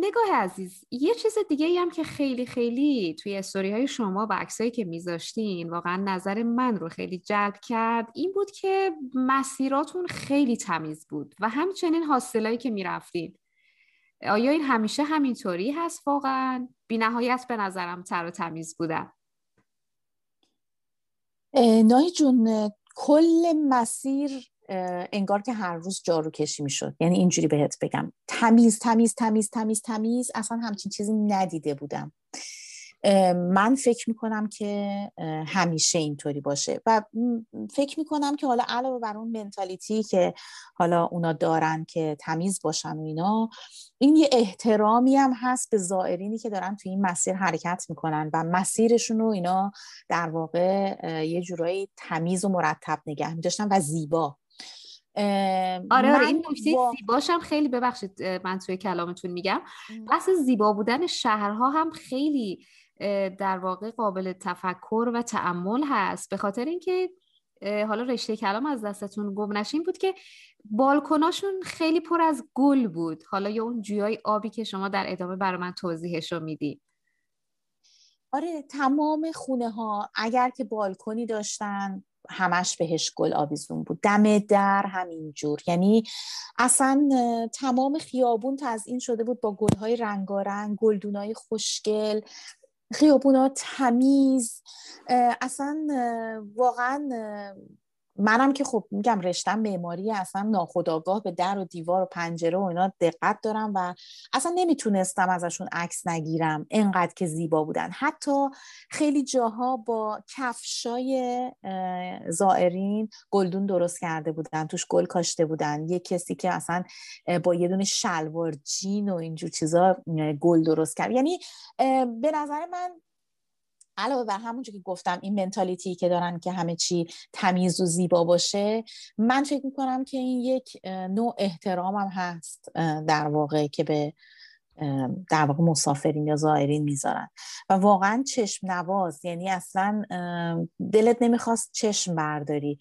نگاه عزیز یه چیز دیگه هم که خیلی خیلی توی استوری های شما و عکسایی که میذاشتین واقعا نظر من رو خیلی جلب کرد این بود که مسیراتون خیلی تمیز بود و همچنین حاصلایی که می‌رفتین. آیا این همیشه همینطوری هست واقعا؟ بی نهایت به نظرم تر و تمیز بودن ناهی جون کل مسیر انگار که هر روز جارو کشی می‌شد. یعنی اینجوری بهت بگم. تمیز تمیز تمیز تمیز تمیز. اصلا همچین چیزی ندیده بودم. من فکر می‌کنم که همیشه اینطوری باشه و فکر می‌کنم که حالا علاوه بر اون منتالیتی که حالا اونا دارن که تمیز باشن و اینا این یه احترامی هم هست به زائرینی که دارن توی این مسیر حرکت می‌کنن و مسیرشون رو اینا در واقع یه جورایی تمیز و مرتب نگه میداشتن و زیبا. آره آره این نکته با... زیباشم خیلی ببخشید من توی کلامتون میگم. بحث زیبا بودن شهرها هم خیلی در واقع قابل تفکر و تعمل هست. به خاطر اینکه حالا رشته کلام از دستتون گم نشین بود که بالکناشون خیلی پر از گل بود. حالا یا اون جویای آبی که شما در ادامه برای من توضیحش رو میدی. آره تمام خونه ها اگر که بالکنی داشتن همش بهش گل آویزون بود. دم در همینجور. یعنی اصلا تمام خیابون تزئین شده بود با گلهای رنگارنگ گلدونای خوشگل. خیابونا تمیز اصلا واقعا منم که خب میگم رشتم معماری اصلا ناخداگاه به در و دیوار و پنجره و اینا دقت دارم و اصلا نمی‌تونستم ازشون عکس نگیرم انقدر که زیبا بودن. حتی خیلی جاها با کفشای زائرین گلدون درست کرده بودن توش گل کاشته بودن. یه کسی که اصلا با یه دونه شلوار جین و اینجور چیزا گل درست کرد. یعنی به نظر من علاوه بر همونجا که گفتم این منتالیتی که دارن که همه چی تمیز و زیبا باشه من فکر می‌کنم که این یک نوع احترام هم هست در واقع که به در واقع مسافرین یا زائرین می‌ذارن. و واقعا چشم نواز یعنی اصلا دلت نمی‌خواست چشم برداری.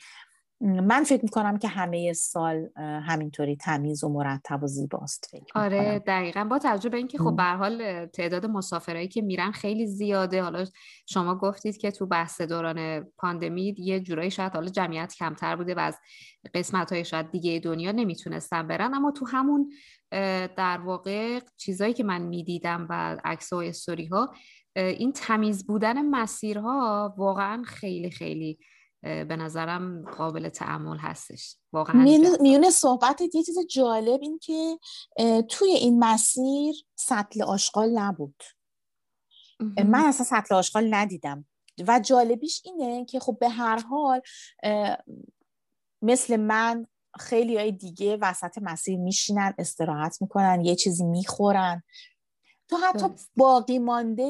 من فکر می‌کنم که همه سال همینطوری تمیز و مرتب و زیباست فکر آره دقیقا. با توجه به اینکه خب به حال تعداد مسافرایی که میرن خیلی زیاده. حالا شما گفتید که تو بحث دوران پاندمی یه جورایی شاید حالا جمعیت کمتر بوده و از قسمت های شاید دیگه دنیا نمی‌تونستن برن. اما تو همون در واقع چیزایی که من می‌دیدم و عکس و استوری ها این تمیز بودن مسیرها واقعا خیلی خیلی به نظرم قابل تعمل هستش. واقعا میونه صحبتت یه چیز جالب این که توی این مسیر سطل آشغال نبود. من اصلا سطل آشغال ندیدم. و جالبیش اینه که خب به هر حال مثل من خیلی های دیگه وسط مسیر میشینن استراحت می‌کنن یه چیزی می‌خورن. تو حتی باقی مانده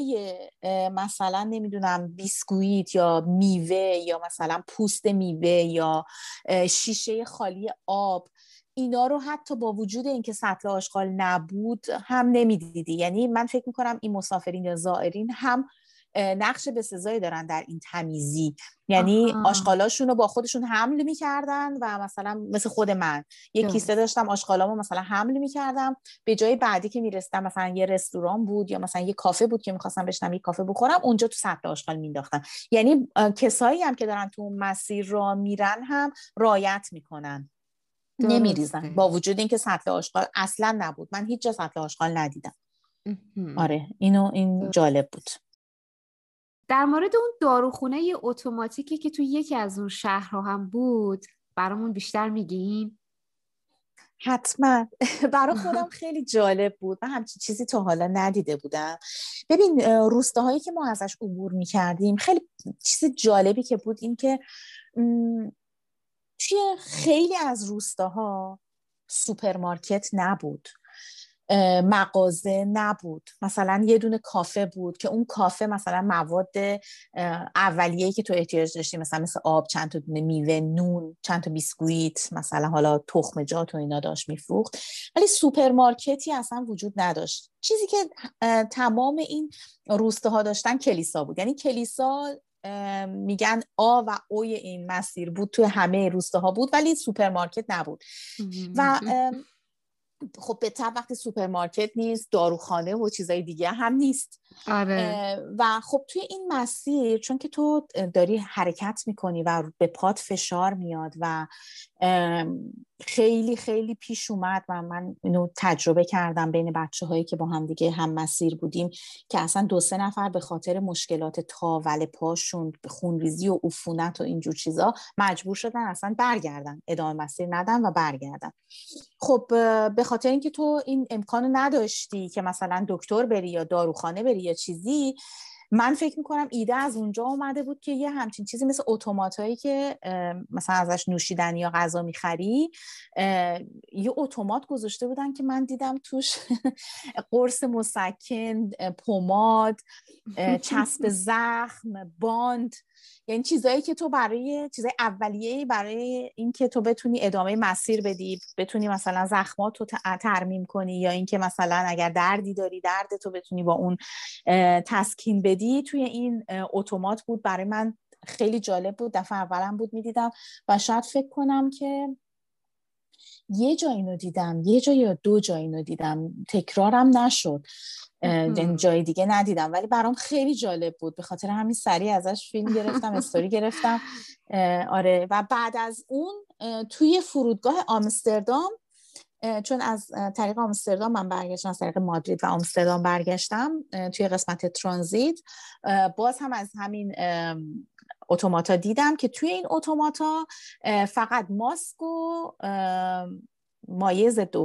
مثلا نمی‌دونم بیسکویت یا میوه یا مثلا پوست میوه یا شیشه خالی آب اینا رو حتی با وجود اینکه سطل آشغال نبود هم نمی‌دیدی. یعنی من فکر می‌کنم این مسافرین یا زائرین هم نقش به سزایی دارن در این تمیزی. یعنی آشغالاشون رو با خودشون حمل می‌کردن و مثلا مثل خود من. یک کیسه داشتم آشغالامو مثلا حمل می‌کردم. به جای بعدی که میرستم مثلا یه رستوران بود یا مثلا یه کافه بود که می‌خواستم بشنم یه کافه بخورم اونجا تو سطل آشغال مینداختم یعنی کسایی هم که دارن تو مسیر را میرن هم رایت می‌کنن. نمیریزن. با وجود اینکه سطل آشغال اصلا نبود. من هیچ جا سطل آشغال ندیدم. آره اینو این جالب بود. در مورد اون داروخونه اتوماتیکی که تو یکی از اون شهرها هم بود برامون بیشتر میگیم حتما. برای خودم خیلی جالب بود. من همچین چیزی تا حالا ندیده بودم. ببین روستاهایی که ما ازش عبور می‌کردیم خیلی چیز جالبی که بود این که توی خیلی از روستاها سوپرمارکت نبود. مغازه نبود. مثلا یه دونه کافه بود که اون کافه مثلا مواد اولیه‌ای که تو احتیاج داشتی مثلا مثل آب چند تا دونه میوه نون چند تا بیسکویت مثلا حالا تخم جات و اینا داشت میفروخت. ولی سوپرمارکتی اصلا وجود نداشت. چیزی که تمام این روستاها داشتن کلیسا بود. یعنی کلیسا میگن A و O ی این مسیر بود تو همه روستاها بود ولی سوپرمارکت نبود. و خب به طبع وقتی سوپرمارکت نیست داروخانه و چیزای دیگه هم نیست آره. و خب توی این مسیر چون که تو داری حرکت می‌کنی و به پات فشار میاد و خیلی خیلی پیش اومد و من اینو تجربه کردم بین بچه هایی که با هم دیگه هم مسیر بودیم که اصلا دو سه نفر به خاطر مشکلات تاول پاشون خونریزی و عفونت و اینجور چیزا مجبور شدن اصلا برگردن ادامه مسیر ندن و برگردن. خب به خاطر اینکه تو این امکانو نداشتی که مثلا دکتر بری یا داروخانه بری یا چیزی من فکر می‌کنم ایده از اونجا اومده بود که یه همچین چیزی مثل اتومات که مثلا ازش نوشیدنی یا غذا می‌خری یه اتومات گذاشته بودن که من دیدم توش قرص مسکن پماد چسب زخم باند. یعنی چیزایی که تو برای چیزای اولیه برای اینکه تو بتونی ادامه مسیر بدی بتونی مثلا زخمات رو ترمیم کنی یا اینکه مثلا اگر دردی داری درد تو بتونی با اون تسکین بدی توی این اتومات بود. برای من خیلی جالب بود. دفعه اولم بود می‌دیدم و شاید فکر کنم که یه جا اینو دیدم یه جا یا دو جا اینو دیدم. تکرارم نشد. یعنی جای دیگه ندیدم. ولی برام خیلی جالب بود. به خاطر همین سریع ازش فیلم گرفتم استوری گرفتم. آره. و بعد از اون توی فرودگاه آمستردام چون از طریق آمستردام من برگشتم از طریق مادرید و آمستردام برگشتم توی قسمت ترانزیت. باز هم از همین اتوماتا دیدم که توی این اتوماتا فقط ماسک و مایه ضد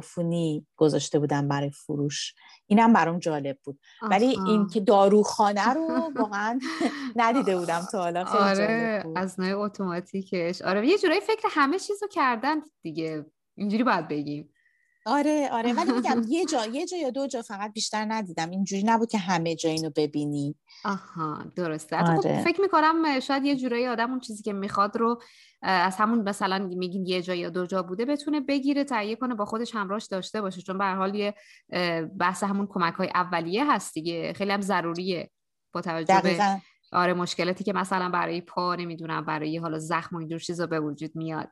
گذاشته بودن برای فروش. اینم برام جالب بود. ولی این که داروخانه رو واقعا ندیده بودم تا حالا. خیلی آره از نوع اتوماتیکش. آره یه جورایی فکر همه چیزو کردن دیگه. اینجوری باید بگیم. آره آره. ولی میگم یه جا یه جا یا دو جا فقط بیشتر ندیدم. اینجوری نبود که همه جا اینو ببینی. آها درسته. خب آره. فکر می‌کنم شاید یه جورایی آدم اون چیزی که می‌خواد رو از همون مثلا میگین یه جا یا دو جا بوده بتونه بگیره تهیه کنه با خودش همراهش داشته باشه. چون به هر حال یه بحث همون کمک های اولیه هست دیگه. خیلی هم ضروریه. با توجه به آره مشکلاتی که مثلا برای پا نمی‌دونم برای حالا زخم و اینجور چیزا به وجود میاد.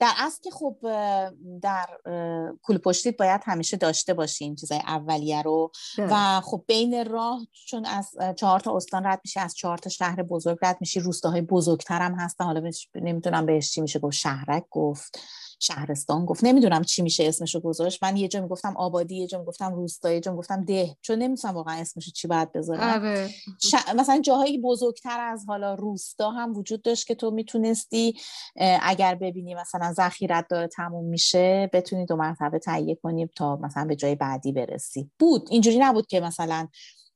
در اصل که خب در کول پشتیت باید همیشه داشته باشیم چیزای اولیه رو و خب بین راه چون از چهار تا استان رد میشه از چهار تا شهر بزرگ رد میشه روستاهای بزرگتر هم هستن حالا نمی‌تونم بهش چی میشه گفت شهرک گفت. شهرستان گفت. نمی‌دونم چی میشه اسمشو گذاشت. من یه جا می‌گفتم آبادی یه جا می‌گفتم روستا یه جا می‌گفتم ده. چون نمی‌دونم واقعا اسمشو چی باید بذارم. آره. مثلا جاهایی بزرگتر از حالا روستا هم وجود داشت که تو می‌تونستی اگر ببینی مثلا ذخیرت داره تموم میشه بتونی دو مرتبه تهیه کنی تا مثلا به جای بعدی برسی. بود. اینجوری نبود که مثلا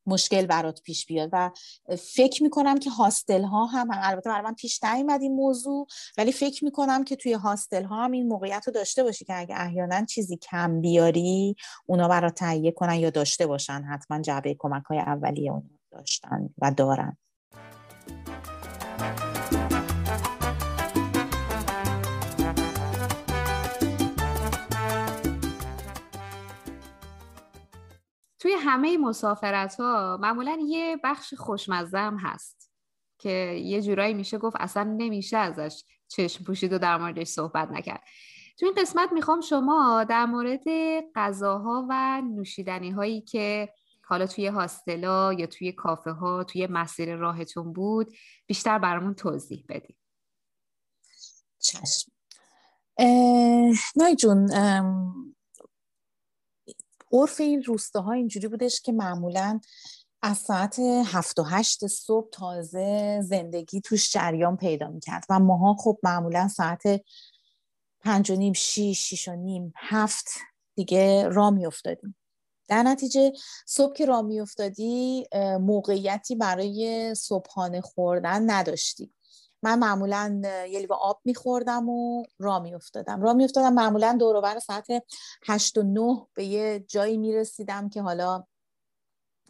مشکل برات پیش بیاد و فکر می‌کنم که هاستل ها هم, البته برای من پیش نیومد این موضوع ولی فکر می‌کنم که توی هاستل ها هم این موقعیت رو داشته باشی که اگه احیانا چیزی کم بیاری اونا برات تهیه کنن یا داشته باشن حتما جعبه کمک های اولیه اونا داشتن و دارن. توی همه مسافرت ها معمولا یه بخش خوشمزه هم هست که یه جورایی میشه گفت اصلا نمیشه ازش چشم پوشید و در موردش صحبت نکرد. توی این قسمت می‌خوام شما در مورد غذاها و نوشیدنی هایی که حالا توی هاستلا یا توی کافه ها توی مسیر راهتون بود بیشتر برامون توضیح بدید چشم. نای جون عرف این روستاها اینجوری بودش که معمولا از ساعت هفت و هشت صبح تازه زندگی توش جریان پیدا می‌کرد. و ماها خب معمولا ساعت پنج و نیم شیش شیش و نیم هفت دیگه را میافتادیم. در نتیجه صبح که را میافتادی موقعیتی برای صبحانه خوردن نداشتی. من معمولا یه لیوان آب میخوردم و را میافتادم. را میافتادم معمولا دور ساعت هشت و نه به یه جایی می‌رسیدم که حالا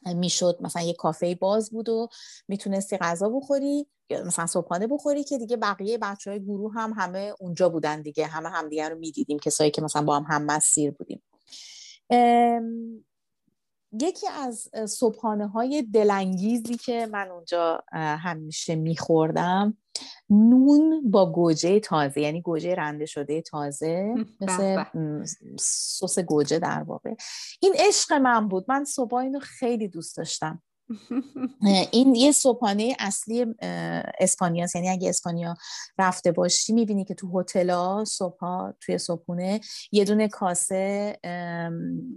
می‌شد مثلا یه کافه باز بود و می‌تونستی غذا بخوری یا مثلا صبحانه بخوری که دیگه بقیه بچه های گروه هم همه اونجا بودن دیگه. همه همدیگه رو می‌دیدیم کسایی که مثلا با هم هم مسیر بودیم. یکی از صبحانه های دلانگیزی که من اونجا همیشه میخوردم نون با گوجه تازه یعنی گوجه رنده شده تازه مثل سس گوجه در واقع. این عشق من بود. من صبح اینو خیلی دوست داشتم. این یه صبحانه اصلی اسپانیا یعنی اگه اسپانیا رفته باشی می‌بینی که تو هتل‌ها صبحها توی صبحونه یه دونه کاسه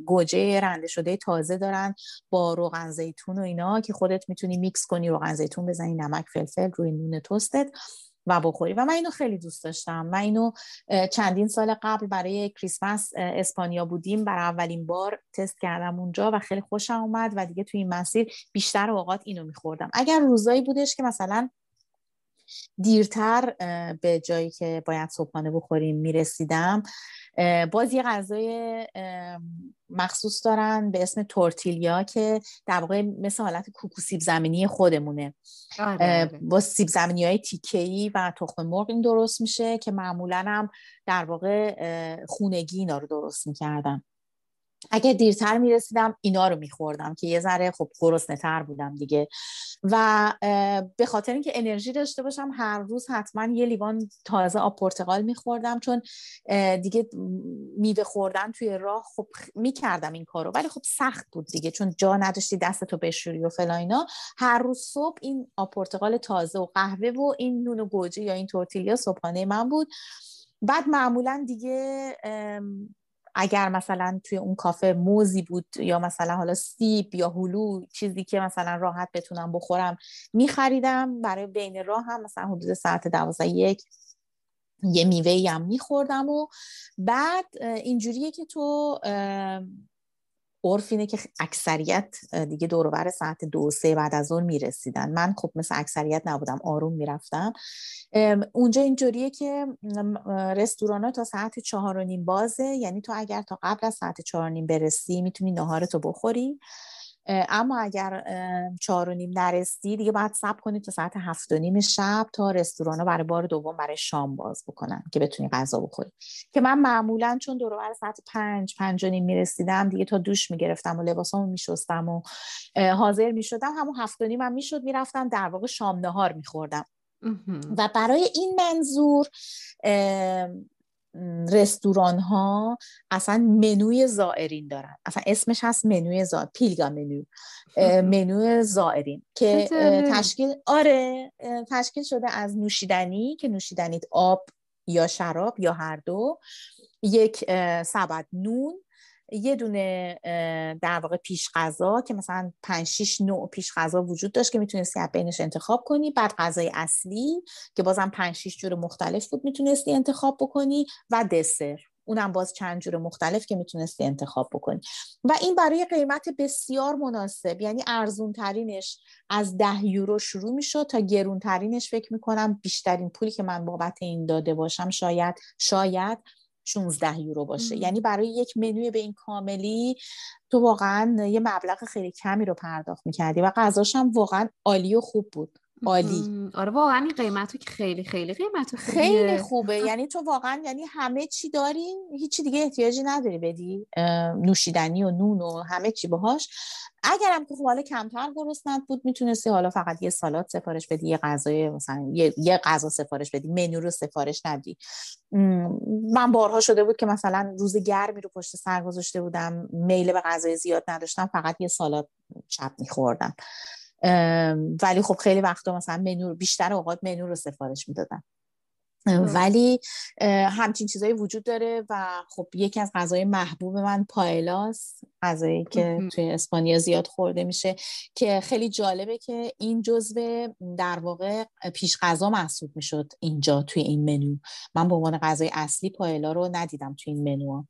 گوجه رنده شده تازه دارن با روغن زیتون و اینا که خودت می‌تونی میکس کنی روغن زیتون بزنی نمک فلفل روی نون توستت. و بخوری. و من اینو خیلی دوست داشتم. من اینو چندین سال قبل برای کریسمس اسپانیا بودیم. برای اولین بار تست کردم اونجا و خیلی خوشم اومد و دیگه توی این مسیر بیشتر اوقات اینو میخوردم. اگر روزایی بودش که مثلا دیرتر به جایی که باید صبحانه بخوریم می‌رسیدم. باز یه غذای مخصوص دارن به اسم تورتیلیا که در واقع مثل حالت کوکو سیب زمینی خودمونه. آره، آره. با سیب زمینی های تیکهی و تخم مرغ این درست میشه که معمولا هم در واقع خونگی اینا رو درست می‌کردن. اگه دیرتر می‌رسیدم اینا رو میخوردم که یه ذره خب گرسنه تر بودم دیگه. و به خاطر اینکه انرژی داشته باشم هر روز حتما یه لیوان تازه آب پرتقال میخوردم چون دیگه میوه خوردن توی راه خب می‌کردم این کارو. ولی خب سخت بود دیگه چون جا نداشتی دستتو بشوری و فلاینا هر روز صبح این آب پرتقال تازه و قهوه و این نون و گوجه یا این تورتیلیا صبحانه من بود. بعد معمولا دیگه اگر مثلا توی اون کافه موزی بود یا مثلا حالا سیب یا هلو چیزی که مثلا راحت بتونم بخورم میخریدم. برای بین راه هم مثلا حدود ساعت دوازده یک یه میوه هم میخوردم و بعد اینجوریه که تو عرف اینه که اکثریت دیگه دورور ساعت دو سه بعد از اون می‌رسیدن. من خب مثل اکثریت نبودم آروم می‌رفتم. اونجا اینجوریه که رستوران ها تا ساعت چهار و نیم بازه. یعنی تو اگر تا قبل از ساعت چهار و نیم برسی می‌تونی نهارتو بخوری. اما اگر چهار و نیم نرستی دیگه باید سب کنید تا ساعت هفت و نیم شب تا رستوران ها برای بار دوم برای شام باز بکنن که بتونی غذا بخوری. که من معمولا چون دور بر ساعت پنج پنج و نیم می‌رسیدم دیگه تا دوش می‌گرفتم و لباسامو میشستم و حاضر می‌شدم همون هفت و نیم هم می‌شد می‌رفتم در واقع شام نهار میخوردم و برای این منظور رستوران ها اصلا منوی زائرین دارن. اصلا اسمش هست منوی زائرین پیلگا منو. منوی زائرین که تشکیل آره تشکیل شده از نوشیدنی که نوشیدنیت آب یا شراب یا هر دو. یک سبد نون یه دونه در واقع پیش غذا که مثلا 5 6 نوع پیش غذا وجود داشت که می‌تونستی از بینش انتخاب کنی. بعد غذای اصلی که بازم 5 6 جور مختلف بود می‌تونستی انتخاب بکنی و دسر. اونم باز چند جور مختلف که می‌تونستی انتخاب بکنی. و این برای قیمت بسیار مناسب. یعنی ارزون ترینش از ده یورو شروع می‌شد تا گرون ترینش فکر می‌کنم بیشترین پولی که من بابت این داده باشم شاید شاید 16 یورو باشه. یعنی برای یک منوی به این کاملی تو واقعا یه مبلغ خیلی کمی رو پرداخت می‌کردی و غذاش هم واقعا عالی و خوب بود. عالی. آره واقعا این قیمت که خیلی خیلی قیمت خیلی خوبه. یعنی تو واقعا یعنی همه چی داری هیچی دیگه احتیاجی نداری بدی نوشیدنی و نون و همه چی باهاش. اگرم که خب حالا کمتر گرسنت بود می‌تونستی حالا فقط یه سالات سفارش بدی یه غذای مثلا یه, یه غذا سفارش بدی منو رو سفارش ندی من بارها شده بود که مثلا روز گرمی رو پشت سر گذاشته بودم میل به غذای زیاد نداشتم فقط یه سالات چپ میخوردم. ولی خب خیلی وقتا مثلا منو بیشتر اوقات منو رو سفارش می‌دادم ولی همچین چیزایی وجود داره و خب یکی از غذای محبوب من پایلاس غذایی که توی اسپانیا زیاد خورده میشه که خیلی جالبه که این جزو در واقع پیش غذا محسوب می‌شد اینجا توی این منو. من به عنوان غذای اصلی پایلا رو ندیدم توی این منو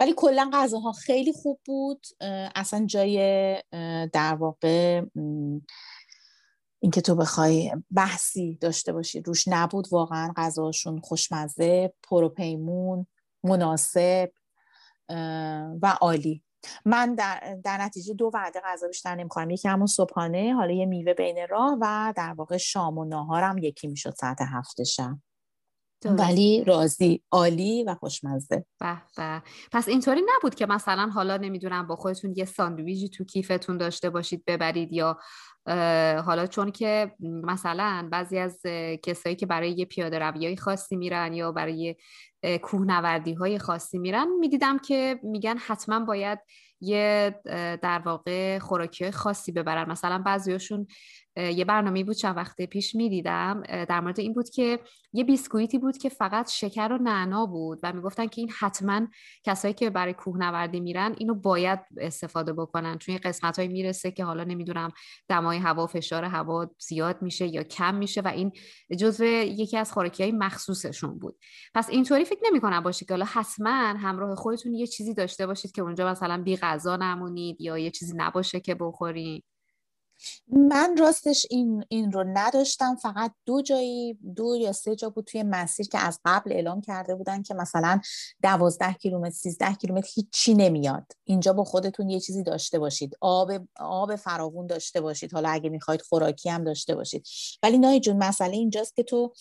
ولی کلا غذاها خیلی خوب بود. اصلا جای در واقع اینکه تو بخوای بحثی داشته باشی روش نبود واقعا غذاشون خوشمزه پروپیمون مناسب و عالی. من در, در نتیجه دو وعده غذا بیشتر نمی‌خورم. یکی همون صبحانه حالا یه میوه بین راه و در واقع شام و ناهارم یکی می‌شد ساعت هفت شب. ولی راضی عالی و خوشمزه. به به. پس اینطوری نبود که مثلا حالا نمی‌دونم با خودتون یه ساندویجی تو کیفتون داشته باشید ببرید یا حالا چون که مثلا بعضی از کسایی که برای یه پیاده روی خاصی میرن یا برای کوهنوردی های خاصی میرن می‌دیدم که میگن حتما باید یه در واقع خوراکی خاصی ببرن. مثلا بعضیاشون یه برنامه بود چند وقت پیش می‌دیدم در مورد این بود که یه بیسکویتی بود که فقط شکر و نعنا بود و می‌گفتن که این حتما کسایی که برای کوهنوردی میرن اینو باید استفاده بکنن. چون یه قسمت می‌رسه که حالا نمی‌دونم دمای هوا فشار هوا زیاد میشه یا کم میشه و این جزو یکی از خوراکی های مخصوصشون بود. پس اینطوری فکر نمی‌کنم باشه که حالا حتما همراه خودتون یه چیزی داشته باشید که اونجا مثلا بی غذا نمونید یا یه چیزی نباشه که بخورید. من راستش این, این رو نداشتم. فقط دو جایی دو یا سه جا بود توی مسیر که از قبل اعلام کرده بودن که مثلا دوازده کیلومتر سیزده کیلومتر هیچی نمیاد. اینجا با خودتون یه چیزی داشته باشید. آب آب فراوون داشته باشید. حالا اگه می‌خواید خوراکی هم داشته باشید. ولی نای جون مسئله اینجاست که تو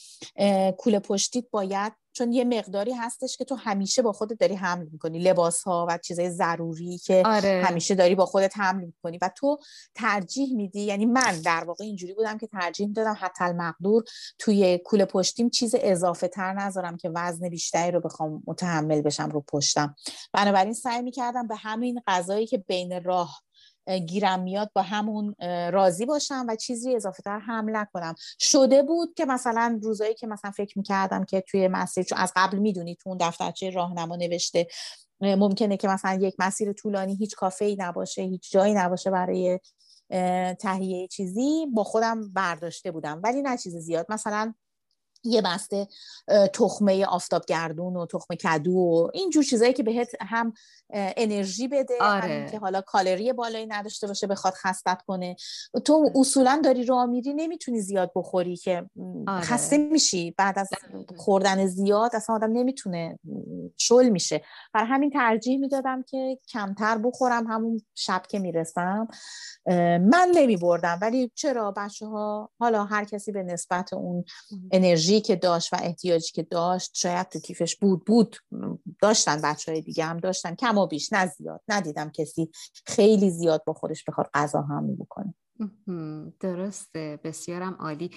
کوله پشتیت باید چون یه مقداری هستش که تو همیشه با خودت داری حمل می‌کنی. لباس ها و چیزای ضروری که آره. همیشه داری با خودت حمل می‌کنی و تو ترجیح میدی. یعنی من در واقع اینجوری بودم که ترجیح می‌دادم حتی المقدور توی کوله پشتیم چیز اضافه تر نذارم که وزن بیشتری رو بخوام متحمل بشم رو پشتم. بنابراین سعی می‌کردم به همین غذایی که بین راه گیرم میاد با همون راضی باشم و چیزی اضافه تر حمل نکنم. شده بود که مثلا روزایی که مثلا فکر می‌کردم که توی مسیر چون از قبل می‌دونی تو اون دفترچه راهنما نوشته ممکنه که مثلا یک مسیر طولانی هیچ کافه ای نباشه هیچ جایی نباشه برای تهیه چیزی با خودم برداشته بودم. ولی نه چیز زیاد. مثلا یه بسته تخمه آفتابگردون و تخمه کدو و اینجور چیزایی که بهت هم انرژی بده آره. که حالا کالری بالایی نداشته باشه بخواد خستت کنه. تو اصولا داری راه میری نمی‌تونی زیاد بخوری که آره. خسته میشی. بعد از خوردن زیاد اصلا آدم نمی‌تونه شل میشه. برای همین ترجیح می‌دادم که کمتر بخورم همون شب که می‌رسم. من نمی بردم ولی چرا بچه ها حالا هر کسی به نسبت اون انرژی که داشت و احتیاجی که داشت شاید تو کیفش بود بود. داشتن بچه های دیگه هم داشتن. کم و بیش. نه زیاد. ندیدم کسی خیلی زیاد با خودش بخواد غذا هم بکنه. درسته. بسیارم عالی.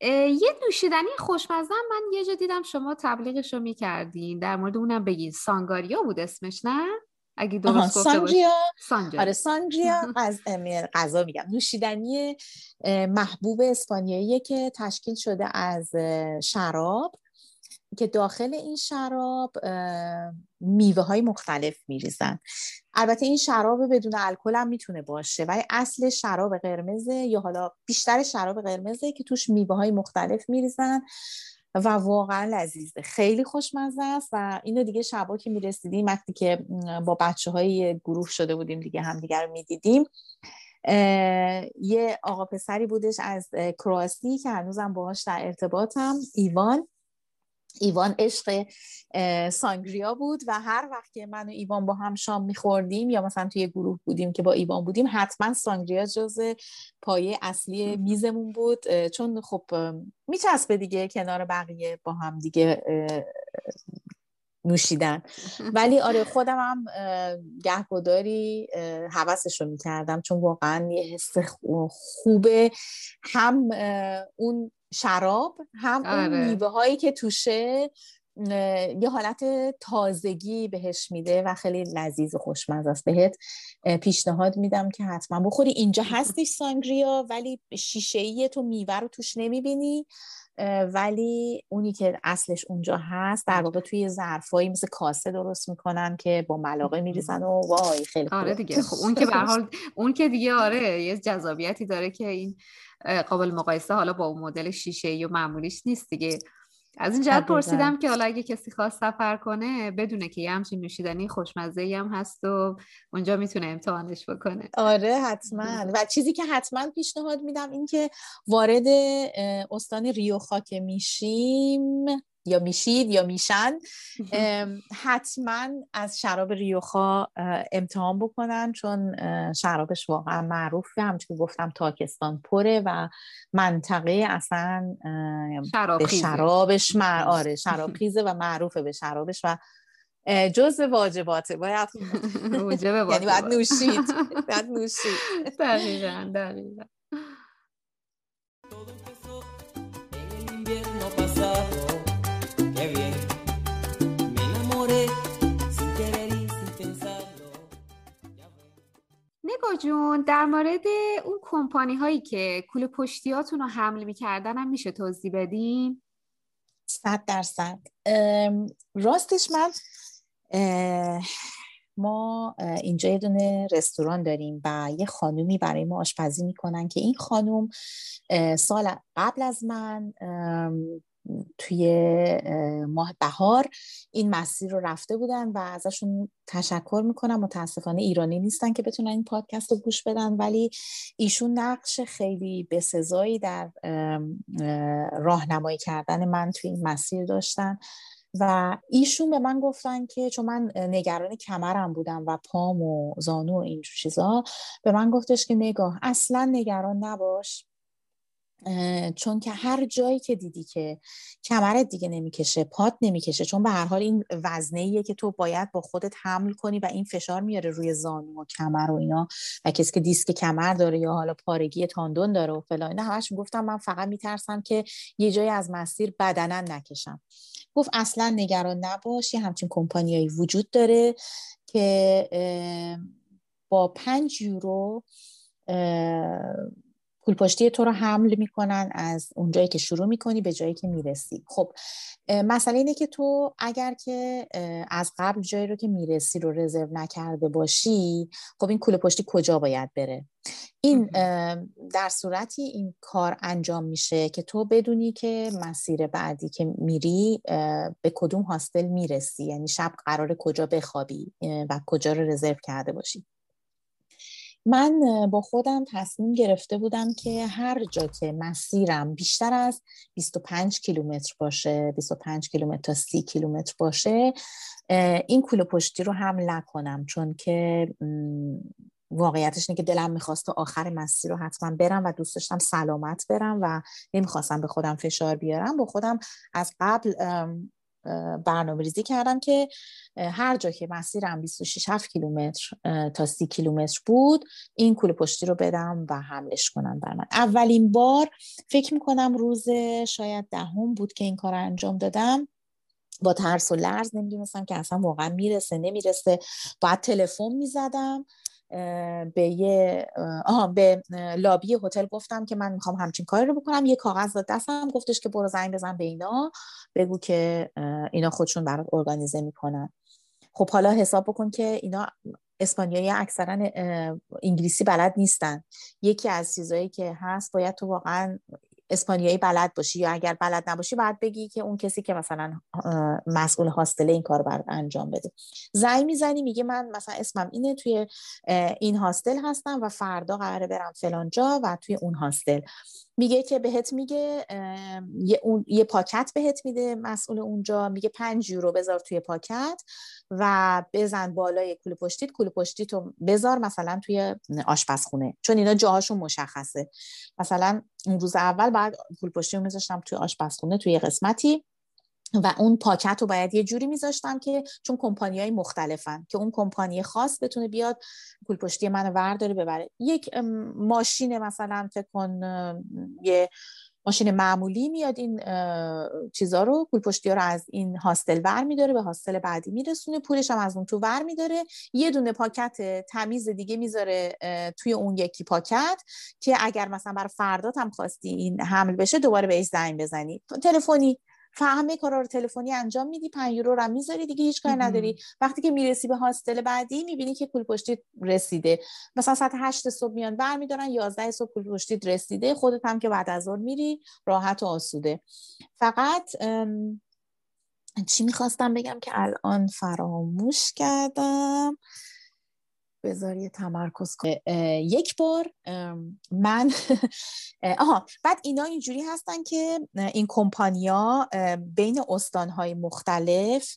یه نوشیدنی خوشمزه من یه جا دیدم شما تبلیغش رو می‌کردین. در مورد اونم بگین. سانگاریا بود اسمش نه؟ اگه درست سانجیا. آره سانجیا از غذا میگم. نوشیدنی محبوب اسپانیایی که تشکیل شده از شراب که داخل این شراب میوه های مختلف میریزن. البته این شراب بدون الکل هم می‌تونه باشه ولی اصل شراب قرمزه یا حالا بیشتر شراب قرمزه که توش میوه های مختلف میریزن. و واقعا لذیذه خیلی خوشمزه است و اینو دیگه شبا که می‌رسیدیم وقتی که با بچه های گروه شده بودیم دیگه همدیگه رو می‌دیدیم یه آقا پسری بودش از کرواسی که هنوزم باهاش در ارتباطم ایوان. ایوان عشق سانگریا بود و هر وقت که من و ایوان با هم شام میخوردیم یا مثلا توی گروه بودیم که با ایوان بودیم حتما سانگریا جز پایه اصلی میزمون بود. چون خب میچسبه دیگه کنار بقیه با هم دیگه نوشیدن. ولی آره خودم هم گهگداری حوثش رو می‌کردم. چون واقعا یه حس خوبه. هم اون شراب هم اون آره. میوه هایی که توشه یه حالت تازگی بهش میده و خیلی لذیذ و خوشمزه است. بهت پیشنهاد میدم که حتما بخوری. اینجا هستش سانگریا ولی شیشه ای تو میوه رو توش نمی‌بینی. ولی اونی که اصلش اونجا هست در واقع توی ظرفایی مثل کاسه درست می‌کنن که با ملاقه میریزن و وای خیلی آره دیگه. خب اون که به حال اون که دیگه آره یه جذابیتی داره که این قابل مقایسه حالا با اون مدل شیشه و معمولیش نیست دیگه. از این جهت پرسیدم که حالا اگه کسی خواست سفر کنه بدونه که یه همچین نوشیدنی خوشمزه هم هست و اونجا می‌تونه امتحانش بکنه. آره حتما. و چیزی که حتما پیشنهاد میدم این که وارد استان ریوخا میشیم. یا میشید یا میشن حتما از شراب ریوخا امتحان بکنن چون شرابش واقعا معروفه. همچون که گفتم تاکستان پره و منطقه اصلا به شرابش مر... آره شرابخیزه و معروفه به شرابش و جز واجباته. باید یعنی باید نوشید. باید نوشید. دقیقا دقیقا. نگاه جون در مورد اون کمپانی هایی که کل پشتیاتون رو حمل می‌کردن هم میشه توضیح بدین؟ صد درصد راستش من ما اینجا یه دونه رستوران داریم و یه خانومی برای ما آشپزی می‌کنن که این خانوم سال قبل از من توی ماه بهار این مسیر رو رفته بودن و ازشون تشکر می‌کنم. متاسفانه ایرانی نیستن که بتونن این پادکست رو گوش بدن ولی ایشون نقش خیلی بسزایی در راهنمایی کردن من توی این مسیر داشتن و ایشون به من گفتن که چون من نگران کمرم بودم و پام و زانو و اینجور چیزا به من گفتش که نگاه اصلا نگران نباش. چون که هر جایی که دیدی که کمرت دیگه نمی‌کشه پات نمی‌کشه چون به هر حال این وزنه که تو باید با خودت حمل کنی و این فشار میاره روی زانو و کمر و اینا و کسی که دیسک کمر داره یا حالا پارگی تاندون داره و فلان اینا همش گفتم من فقط میترسم که یه جایی از مسیر بدنا نکشم. گفت اصلا نگران نباش یه همچین کمپانیایی وجود داره که با پنج یورو پشتی تو رو حمل می‌کنن از اونجایی که شروع می‌کنی به جایی که می‌رسی. خب مسئله اینه که تو اگر که از قبل جایی رو که می‌رسی رو رزرو نکرده باشی خب این کوله پشتی کجا باید بره؟ این در صورتی این کار انجام میشه که تو بدونی که مسیر بعدی که میری به کدوم هاستل می‌رسی؟ یعنی شب قرار کجا بخوابی و کجا رو رزرو کرده باشی؟ من با خودم تصمیم گرفته بودم که هر جا که مسیرم بیشتر از 25 کیلومتر باشه 25 کیلومتر تا 30 کیلومتر باشه این کوله پشتی رو حمل نکنم. چون که واقعیتش اینه که دلم می‌خواست تا آخر مسیر رو حتما برم و دوست داشتم سلامت برم و نمی‌خواستم به خودم فشار بیارم. با خودم از قبل برنامه ریزی کردم که هر جا که مسیرم 26 7 کیلومتر تا 30 کیلومتر بود این کوله پشتی رو بدم و حملش کنم بر من. اولین بار فکر می‌کنم روز شاید دهم بود که این کار انجام دادم. با ترس و لرز نمی‌دونستم که اصلا واقعا می‌رسه نمی‌رسه. باید تلفن می‌زدم. به یه آها به لابی هتل گفتم که من می‌خوام همچین کاری رو بکنم. یه کاغذ داد دستم گفتش که برو زنگ بزن به اینا. بگو که اینا خودشون برات ارگانیزه می‌کنن. خب حالا حساب بکن که اینا اسپانیایی اکثرا انگلیسی بلد نیستن. یکی از چیزایی که هست باید تو واقعا اسپانیایی بلد باشی یا اگر بلد نباشی باید بگی که اون کسی که مثلا مسئول هاستل این کار برات انجام بده. زنگ می‌زنی میگه من مثلا اسمم اینه توی این هاستل هستم و فردا قراره برم فلان جا و توی اون هاستل. میگه که بهت میگه یه, اون، یه پاکت بهت میده مسئول اونجا میگه پنج یورو بذار توی پاکت و بزن بالای کوله پشتیت کوله پشتیت رو بذار مثلا توی آشپزخونه. چون اینا جاهاشون مشخصه. مثلا اون روز اول بعد کوله پشتی میذاشتم توی آشپزخونه توی قسمتی. و اون پاکت رو باید یه جوری میذاشتم که چون کمپانی های مختلفن که اون کمپانی خاص بتونه بیاد پشتی منو ورداره ببره. یک ماشین مثلا فکر کن یه ماشین معمولی میاد این چیزا رو پشتی ها رو از این هاستل ور میداره به هاستل بعدی میرسونه پولش هم از اون تو ور میداره. یه دونه پاکت تمیز دیگه می‌ذاره توی اون یکی پاکت که اگر مثلا برای فردات هم خواستی این حمل بشه دوباره بهش زنگ بزنی. تلفنی همه کارا رو تلفنی انجام میدی 5 یورو رو می‌ذاری دیگه هیچ کاری نداری. وقتی که می‌رسی به هاستل بعدی می‌بینی که پول پشتی رسیده. مثلا ساعت 8 صبح میان برمیدارن 11 صبح پول پشتی رسیده. خودت هم که بعد از ظهر میری راحت و آسوده. فقط چی می‌خواستم بگم که الان فراموش کردم؟ بذار یه تمرکز کنم یک بار من آها بعد اینا اینجوری هستن که این کمپانیا بین استانهای مختلف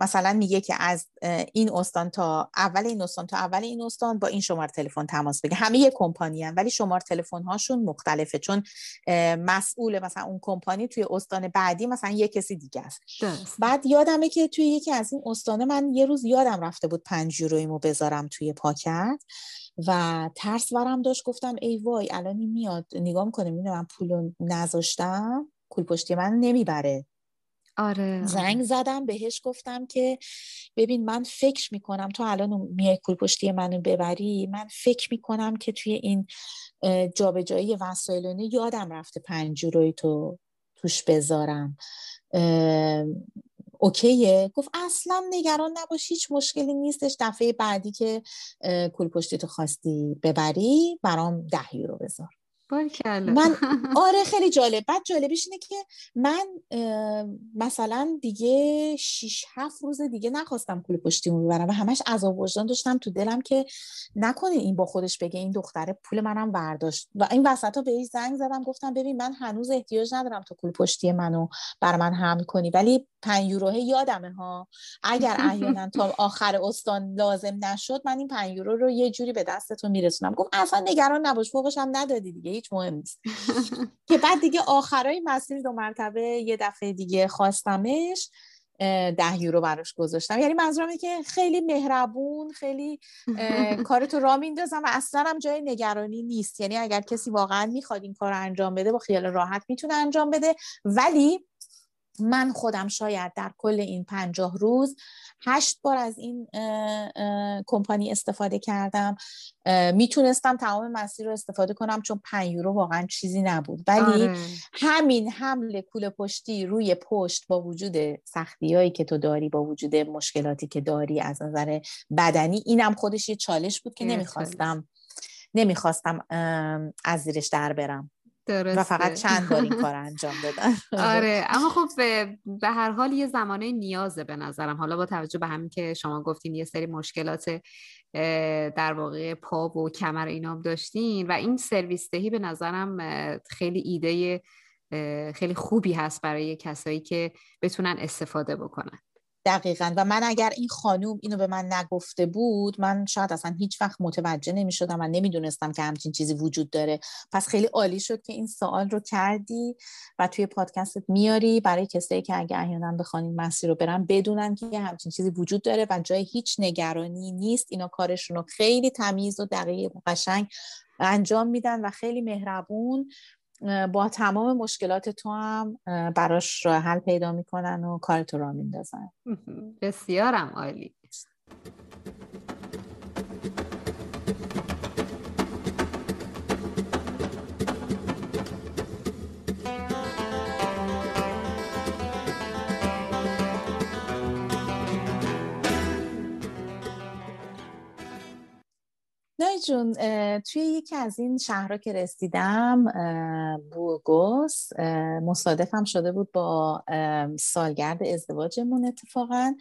مثلا میگه که از این استان تا اول این استان تا اول این استان با این شماره تلفن تماس بگیر. همه یه کمپانی هم ولی شماره تلفن هاشون مختلفه چون مسئول مثلا اون کمپانی توی استان بعدی مثلا یه کسی دیگه است. بعد یادمه که توی یکی از این استانه من یه روز یادم رفته بود پنج یورویمو بذارم توی پاکت و ترس ورم داشت. گفتم ای وای الان میاد نگاه می‌کنه می‌بینه من پولو نذاشتم کول پشتی من نمی‌بره. آره زنگ زدم بهش گفتم که ببین من فکر می‌کنم تو الان میای کول پشتی منو ببری من فکر می‌کنم که توی این جابجایی وسایلونه یادم رفته پنج روی تو توش بذارم. اوکیه؟ گفت اصلا نگران نباش هیچ مشکلی نیستش. دفعه بعدی که کول پشتی تو خواستی ببری برام ده یورو بذار. من آره خیلی جالب. بعد جالبش اینه که من مثلا دیگه 6 7 روز دیگه نخواستم پول پشتیمو ببرم و همش عذاب وجدان داشتم تو دلم که نکنه این با خودش بگه این دختره پول منم برداشت. و این وسط ها به زنگ زدم گفتم ببین من هنوز احتیاج ندارم تو پول پشتی منو بر من حمل کنی. ولی 5 یوروه یادمه ها. اگر احیانا تا آخر استان لازم نشد من این 5 یورو رو یه جوری به دستتون میرسونم. گفت اصلا نگران نباش فوقش هم ندادی دیگه. هیچ مهم نیست. که بعد دیگه آخرای مسیر دو مرتبه یه دفعه دیگه خواستمش ده یورو براش گذاشتم. یعنی منظورم که خیلی مهربون خیلی کارتو را میندازم و اصلا هم جای نگرانی نیست. یعنی اگر کسی واقعا می‌خواد این کار رو انجام بده با خیال راحت می‌تونه انجام بده. ولی من خودم شاید در کل این پنجاه روز هشت بار از این کمپانی استفاده کردم. می‌تونستم تمام مسیر رو استفاده کنم چون پنج یورو واقعا چیزی نبود. ولی آره. همین حمل کوله پشتی روی پشت با وجود سختی هایی که تو داری با وجود مشکلاتی که داری از نظر بدنی اینم خودش یه چالش بود که نمی‌خواستم نمی‌خواستم از زیرش در برم. درسته. و فقط چند بار این کار انجام دادن. آره. اما خب به هر حال یه زمانه نیازه به نظرم. حالا با توجه به همین که شما گفتین یه سری مشکلات در واقع پا و کمر اینام داشتین و این سرویس دهی به نظرم خیلی ایده خیلی خوبی هست برای کسایی که بتونن استفاده بکنن. دقیقا. و من اگر این خانوم اینو به من نگفته بود من شاید اصلا هیچ وقت متوجه نمی شدم و نمی‌دونستم که همچین چیزی وجود داره. پس خیلی عالی شد که این سوال رو کردی و توی پادکستت میاری. برای کسایی که اگر احیانا بخوان این مسیر رو برن بدونن که همچین چیزی وجود داره و جای هیچ نگرانی نیست. اینا کارشون رو خیلی تمیز و دقیق و قشنگ انجام میدن و خیلی مهربون با تمام مشکلات تو هم براش راه حل پیدا می‌کنن و کارتو را میندازن. بسیارم عالی. نای جون توی یکی از این شهرها که رسیدم بورگوس مصادفم شده بود با سالگرد ازدواجمون اتفاقا.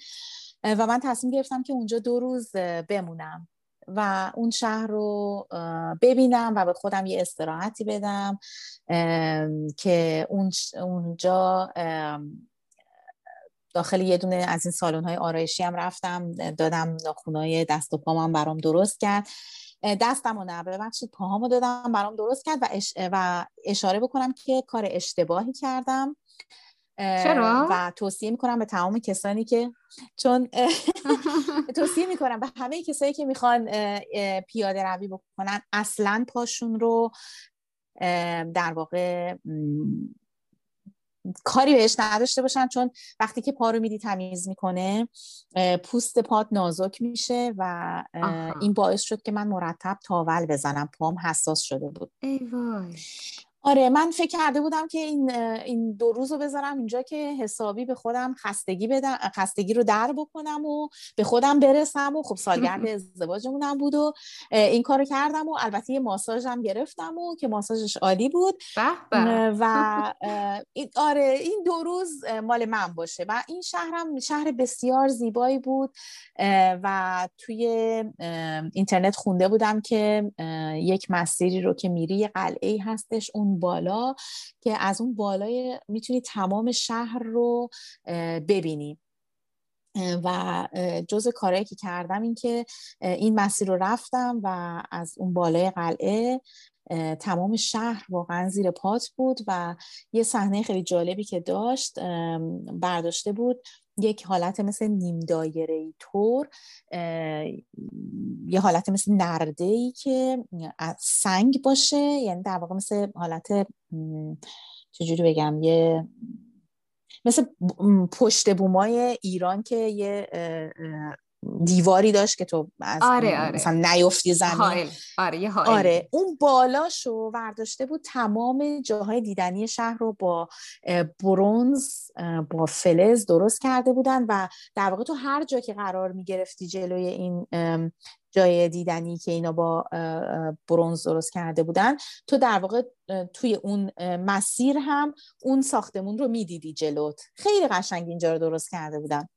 و من تصمیم گرفتم که اونجا دو روز بمونم و اون شهر رو ببینم و به خودم یه استراحتی بدم که اونجا داخل یه دونه از این سالن های آرایشی هم رفتم دادم ناخونای دست و پامم برام درست کرد. دستم و نه ببخشید پاهامو دادم برام درست کرد و, و اشاره بکنم که کار اشتباهی کردم چرا؟ و توصیه می‌کنم به تمام کسانی که چون توصیه می‌کنم به همه کسایی که می‌خوان پیاده روی بکنن اصلا پاشون رو در واقع کاری بهش نداشته باشن چون وقتی که پا رو میدی تمیز می‌کنه پوست پات نازک میشه و این باعث شد که من مرتب تاول بزنم پام حساس شده بود ای وای. آره من فکر کرده بودم که این این دو روز رو بذارم اینجا که حسابی به خودم خستگی بدم خستگی رو در بکنم و به خودم برسم و خب سالگرد ازدواجمون هم بود و این کارو کردم و البته یه ماساژ هم گرفتم و که ماساژش عالی بود. و این آره این دو روز مال من باشه. و این شهرم شهر بسیار زیبایی بود و توی اینترنت خونده بودم که یک مسیری رو که میری یه قلعه هستش. اون بالا که از اون بالای می‌تونی تمام شهر رو ببینی. و جز کارهایی که کردم این که این مسیر رو رفتم و از اون بالای قلعه تمام شهر واقعا زیر پات بود و یه صحنه خیلی جالبی که داشت برداشته بود. یک حالت مثل نیم دایره ای طور یه حالت مثل نرده ای که از سنگ باشه یعنی در واقع مثل حالت چجوری بگم یه مثل پشت بومای ایران که یه دیواری داشت که تو از آره آره. مثلا نیفتی زمین. آره یه آره اون بالاشو ورداشته بود تمام جاهای دیدنی شهر رو با برونز با فلز درست کرده بودن و در واقع تو هر جا که قرار می گرفتی جلوی این جای دیدنی که اینا با برونز درست کرده بودن تو در واقع توی اون مسیر هم اون ساختمون رو می‌دیدی جلوت. خیلی قشنگ اینجا رو درست کرده بودن.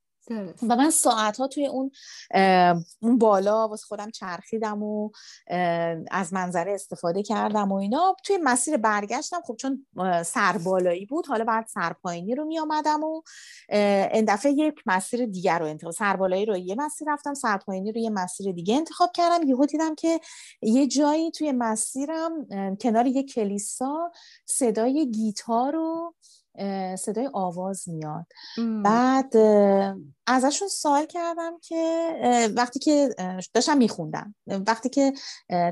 و من ساعت ها توی اون اون بالا واسه خودم چرخیدم و از منظره استفاده کردم و اینا. توی مسیر برگشتم خب چون سربالایی بود حالا بعد سرپایینی رو می آمدم و این دفعه یک مسیر دیگر رو انتخاب سربالایی رو یه مسیر رفتم سرپایینی رو یه مسیر دیگه انتخاب کردم. یهو دیدم که یه جایی توی مسیرم کنار یه کلیسا صدای گیتار رو صدای آواز میاد. بعد ازشون سوال کردم که وقتی که داشتم میخوندم وقتی که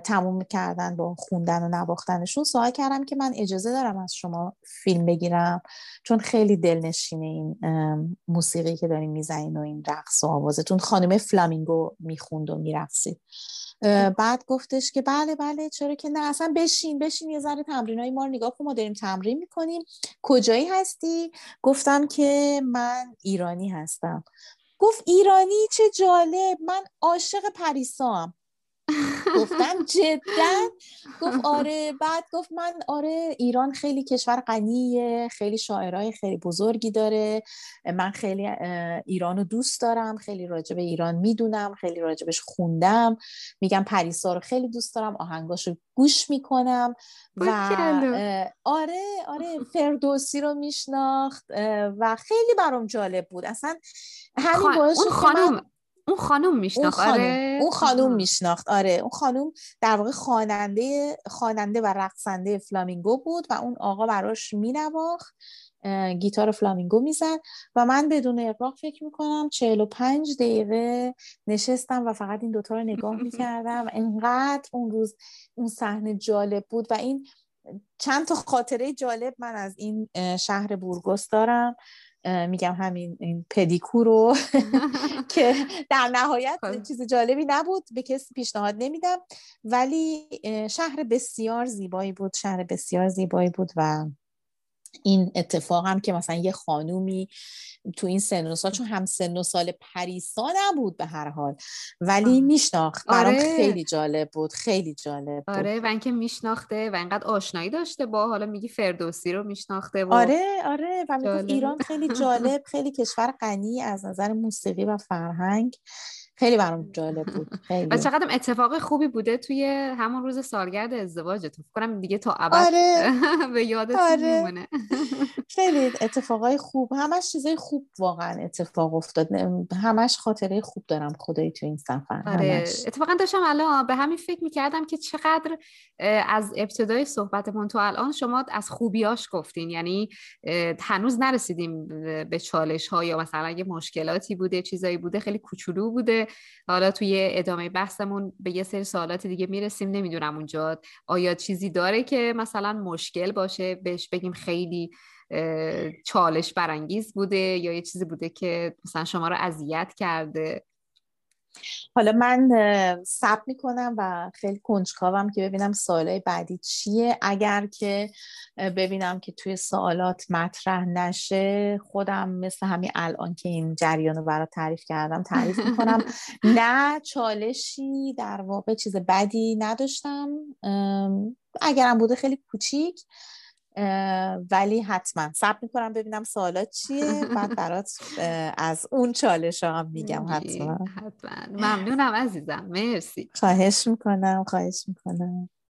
تموم کردن با خوندن و نواختنشون سوال کردم که من اجازه دارم از شما فیلم بگیرم؟ چون خیلی دلنشینه این موسیقی که داریم می‌زنین و این رقص و آوازتون خانم فلامینگو می‌خوند و میرقصید. بعد گفتش که بله بله چرا که نه اصلا بشین بشین یه ذره های ما رو نگاه کن ما داریم تمرین می‌کنیم. کجایی هستی؟ گفتم که من ایرانی هستم. گفت ایرانی چه جالب من عاشق پریسا گفتم جدا. گفت آره بعد گفت من آره ایران خیلی کشور غنیه خیلی شاعرای خیلی بزرگی داره. من خیلی ایران رو دوست دارم خیلی راجع به ایران می‌دونم خیلی راجبش خوندم. میگم پریسا رو خیلی دوست دارم آهنگاش رو گوش می‌کنم و آره آره فردوسی رو میشناخت و خیلی برام جالب بود. اصلا همین باعث خانم اون خانم میشناخت آره. اون خانم میشناخت. آره اون خانم در واقع خواننده خواننده و رقصنده فلامینگو بود و اون آقا براش مینواخت گیتار فلامینگو می‌زد و من بدون اقراق فکر می‌کنم 45 دقیقه نشستم و فقط این دوتا رو نگاه می‌کردم. و انقدر اون روز اون صحنه جالب بود و این چند تا خاطره جالب من از این شهر بورگوس دارم. میگم همین این پدیکور رو که در نهایت خب. چیز جالبی نبود به کسی پیشنهاد نمیدم ولی شهر بسیار زیبایی بود شهر بسیار زیبایی بود و این اتفاق هم که مثلا یه خانومی تو این سن و سال چون هم سن و سال پریسا نبود به هر حال ولی میشناخت. برام آره. خیلی جالب بود خیلی جالب بود. آره و اینکه میشناخته و اینقدر آشنایی داشته با حالا میگی فردوسی رو میشناخته و آره آره و ایران خیلی جالب خیلی کشور غنی از نظر موسیقی و فرهنگ. خیلی برام جالب بود. خیلی. و چقدر اتفاق خوبی بوده توی همون روز سالگرد ازدواجت. فکر کنم دیگه تا ابد آره. به یادت آره. میمونه. خیلی اتفاقای خوب. همش چیزای خوب واقعا اتفاق افتاد. همش خاطره خوب دارم خدایی تو این سفر. آره. اتفاقا داشتم الان به همین فکر می‌کردم که چقدر از ابتدای صحبتمون تو الان شما از خوبیاش گفتین. یعنی هنوز نرسیدیم به چالش ها یا مثلا یه مشکلاتی بوده چیزایی بوده خیلی کوچولو بوده. حالا توی ادامه بحثمون به یه سری سوالات دیگه می‌رسیم نمی‌دونم اونجا آیا چیزی داره که مثلا مشکل باشه؟ بهش بگیم خیلی چالش برانگیز بوده یا یه چیزی بوده که مثلا شما رو اذیت کرده؟ حالا من سب می‌کنم و خیلی کنجکاوم که ببینم سوالای بعدی چیه. اگر که ببینم که توی سوالات مطرح نشه خودم مثل همین الان که این جریان رو برای تعریف کردم تعریف می‌کنم. نه چالشی در واقع چیز بدی نداشتم. اگرم بوده خیلی کوچیک. ولی حتما. سب می‌کنم ببینم سوالات چیه بعد برات از اون چالش هم میگم حتما. حتما. ممنونم عزیزم. مرسی. خواهش می‌کنم خواهش می‌کنم.